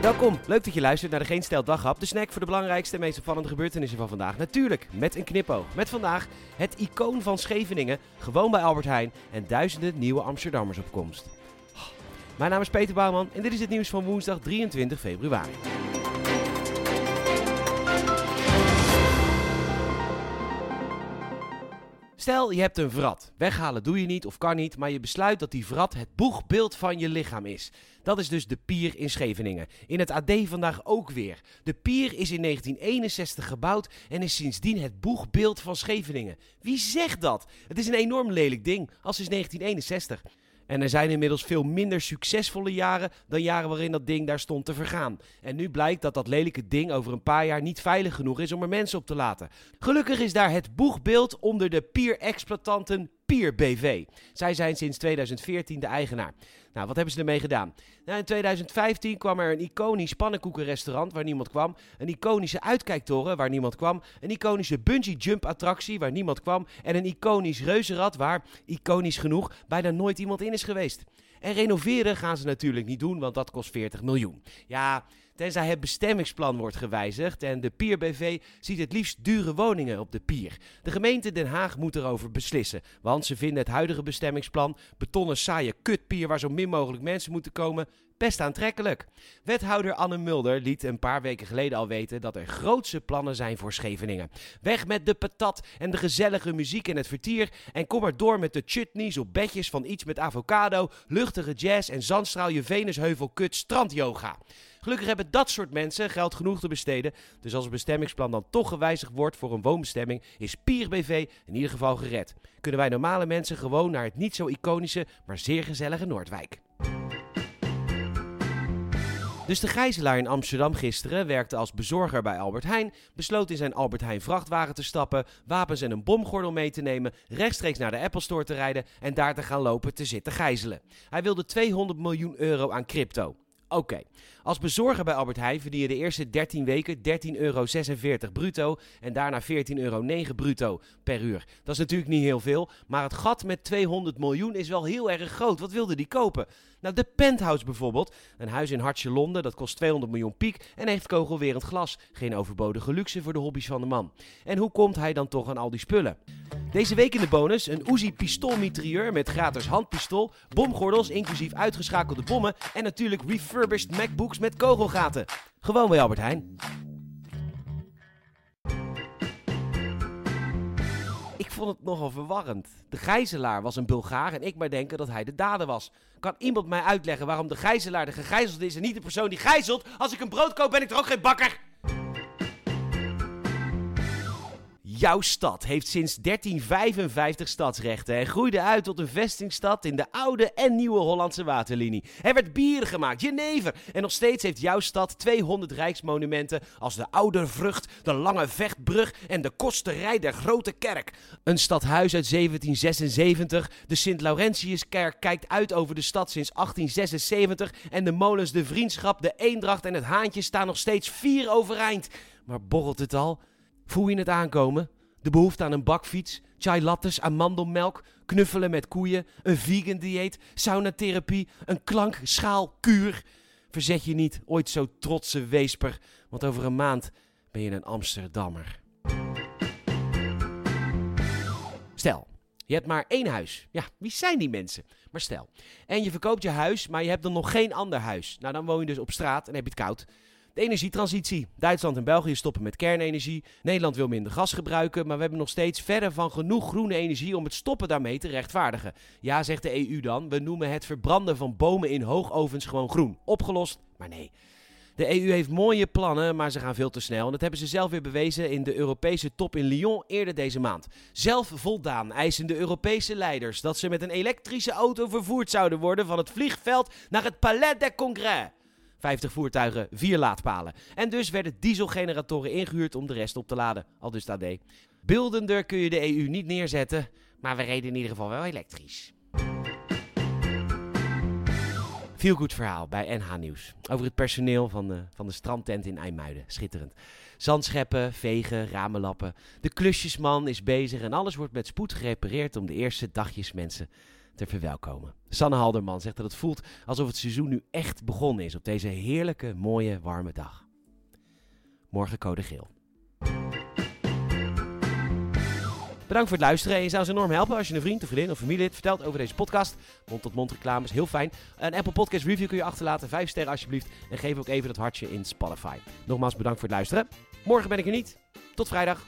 Welkom, leuk dat je luistert naar de Geen Stel Daghap, de snack voor de belangrijkste en meest opvallende gebeurtenissen van vandaag. Natuurlijk, met een knipoog. Met vandaag het icoon van Scheveningen, gewoon bij Albert Heijn en duizenden nieuwe Amsterdammers op komst. Mijn naam is Peter Bouwman en dit is het nieuws van woensdag 23 februari. Stel, je hebt een vrat. Weghalen doe je niet of kan niet, maar je besluit dat die vrat het boegbeeld van je lichaam is. Dat is dus de pier in Scheveningen. In het AD vandaag ook weer. De pier is in 1961 gebouwd en is sindsdien het boegbeeld van Scheveningen. Wie zegt dat? Het is een enorm lelijk ding, al sinds 1961. En er zijn inmiddels veel minder succesvolle jaren dan jaren waarin dat ding daar stond te vergaan. En nu blijkt dat dat lelijke ding over een paar jaar niet veilig genoeg is om er mensen op te laten. Gelukkig is daar het boegbeeld onder de pier-exploitanten Pier BV. Zij zijn sinds 2014 de eigenaar. Nou, wat hebben ze ermee gedaan? Nou, in 2015 kwam er een iconisch pannenkoekenrestaurant waar niemand kwam. Een iconische uitkijktoren waar niemand kwam. Een iconische bungee jump attractie waar niemand kwam. En een iconisch reuzenrad waar, iconisch genoeg, bijna nooit iemand in is geweest. En renoveren gaan ze natuurlijk niet doen, want dat kost 40 miljoen. Ja, tenzij het bestemmingsplan wordt gewijzigd en de Pier BV ziet het liefst dure woningen op de pier. De gemeente Den Haag moet erover beslissen, want ze vinden het huidige bestemmingsplan, betonnen saaie kutpier waar zo mogelijk mensen moeten komen, best aantrekkelijk. Wethouder Anne Mulder liet een paar weken geleden al weten dat er grootse plannen zijn voor Scheveningen. Weg met de patat en de gezellige muziek en het vertier en kom maar door met de chutneys op bedjes van iets met avocado, luchtige jazz en zandstraal je Venusheuvel kut strandyoga. Gelukkig hebben dat soort mensen geld genoeg te besteden. Dus als het bestemmingsplan dan toch gewijzigd wordt voor een woonbestemming, is Pier BV in ieder geval gered. Kunnen wij normale mensen gewoon naar het niet zo iconische, maar zeer gezellige Noordwijk. Dus de gijzelaar in Amsterdam gisteren werkte als bezorger bij Albert Heijn, besloot in zijn Albert Heijn vrachtwagen te stappen, wapens en een bomgordel mee te nemen, rechtstreeks naar de Apple Store te rijden en daar te gaan lopen te zitten gijzelen. Hij wilde 200 miljoen euro aan crypto. Oké, als bezorger bij Albert Heijn verdien je de eerste 13 weken 13,46 euro bruto en daarna 14,09 euro bruto per uur. Dat is natuurlijk niet heel veel, maar het gat met 200 miljoen is wel heel erg groot. Wat wilde die kopen? Nou, de Penthouse bijvoorbeeld. Een huis in Hartje Londen, dat kost 200 miljoen piek en heeft kogelwerend glas. Geen overbodige luxe voor de hobby's van de man. En hoe komt hij dan toch aan al die spullen? Deze week in de bonus een Uzi pistoolmitrailleur met gratis handpistool, bomgordels inclusief uitgeschakelde bommen en natuurlijk refurbished MacBooks met kogelgaten. Gewoon bij Albert Heijn. Ik vond het nogal verwarrend. De gijzelaar was een Bulgaar en ik maar denken dat hij de dader was. Kan iemand mij uitleggen waarom de gijzelaar de gegijzeld is en niet de persoon die gijzelt? Als ik een brood koop ben ik er ook geen bakker? Jouw stad heeft sinds 1355 stadsrechten en groeide uit tot een vestingstad in de oude en nieuwe Hollandse waterlinie. Er werd bier gemaakt, jenever en nog steeds heeft jouw stad 200 rijksmonumenten als de Oude Vrucht, de Lange Vechtbrug en de Kosterij der Grote Kerk. Een stadhuis uit 1776, de Sint-Laurentiuskerk kijkt uit over de stad sinds 1876 en de molens De Vriendschap, de Eendracht en het Haantje staan nog steeds vier overeind. Maar borrelt het al? Voel je het aankomen? De behoefte aan een bakfiets, chai lattes, amandelmelk, knuffelen met koeien, een vegan dieet, saunatherapie, een klankschaalkuur. Verzet je niet, ooit zo trotse weesper, want over een maand ben je een Amsterdammer. Stel, je hebt maar één huis. Ja, wie zijn die mensen? Maar stel. En je verkoopt je huis, maar je hebt dan nog geen ander huis. Nou, dan woon je dus op straat en heb je het koud. De energietransitie. Duitsland en België stoppen met kernenergie. Nederland wil minder gas gebruiken, maar we hebben nog steeds verder van genoeg groene energie om het stoppen daarmee te rechtvaardigen. Ja, zegt de EU dan, we noemen het verbranden van bomen in hoogovens gewoon groen. Opgelost, maar nee. De EU heeft mooie plannen, maar ze gaan veel te snel. En dat hebben ze zelf weer bewezen in de Europese top in Lyon eerder deze maand. Zelf voldaan eisen de Europese leiders dat ze met een elektrische auto vervoerd zouden worden van het vliegveld naar het Palais des Congrès. 50 voertuigen, 4 laadpalen. En dus werden dieselgeneratoren ingehuurd om de rest op te laden. Al dus AD. Beeldender kun je de EU niet neerzetten, maar we reden in ieder geval wel elektrisch. Veel goed verhaal bij NH Nieuws. Over het personeel van de, van de strandtent in IJmuiden. Schitterend. Zandscheppen, vegen, ramenlappen. De klusjesman is bezig en alles wordt met spoed gerepareerd om de eerste dagjes mensen te verwelkomen. Sanne Halderman zegt dat het voelt alsof het seizoen nu echt begonnen is op deze heerlijke, mooie, warme dag. Morgen code geel. Bedankt voor het luisteren. En je zou ons enorm helpen als je een vriend, of vriendin of familielid vertelt over deze podcast. Mond-tot-mond reclame is heel fijn. Een Apple Podcast review kun je achterlaten. Vijf sterren alsjeblieft. En geef ook even dat hartje in Spotify. Nogmaals bedankt voor het luisteren. Morgen ben ik er niet. Tot vrijdag.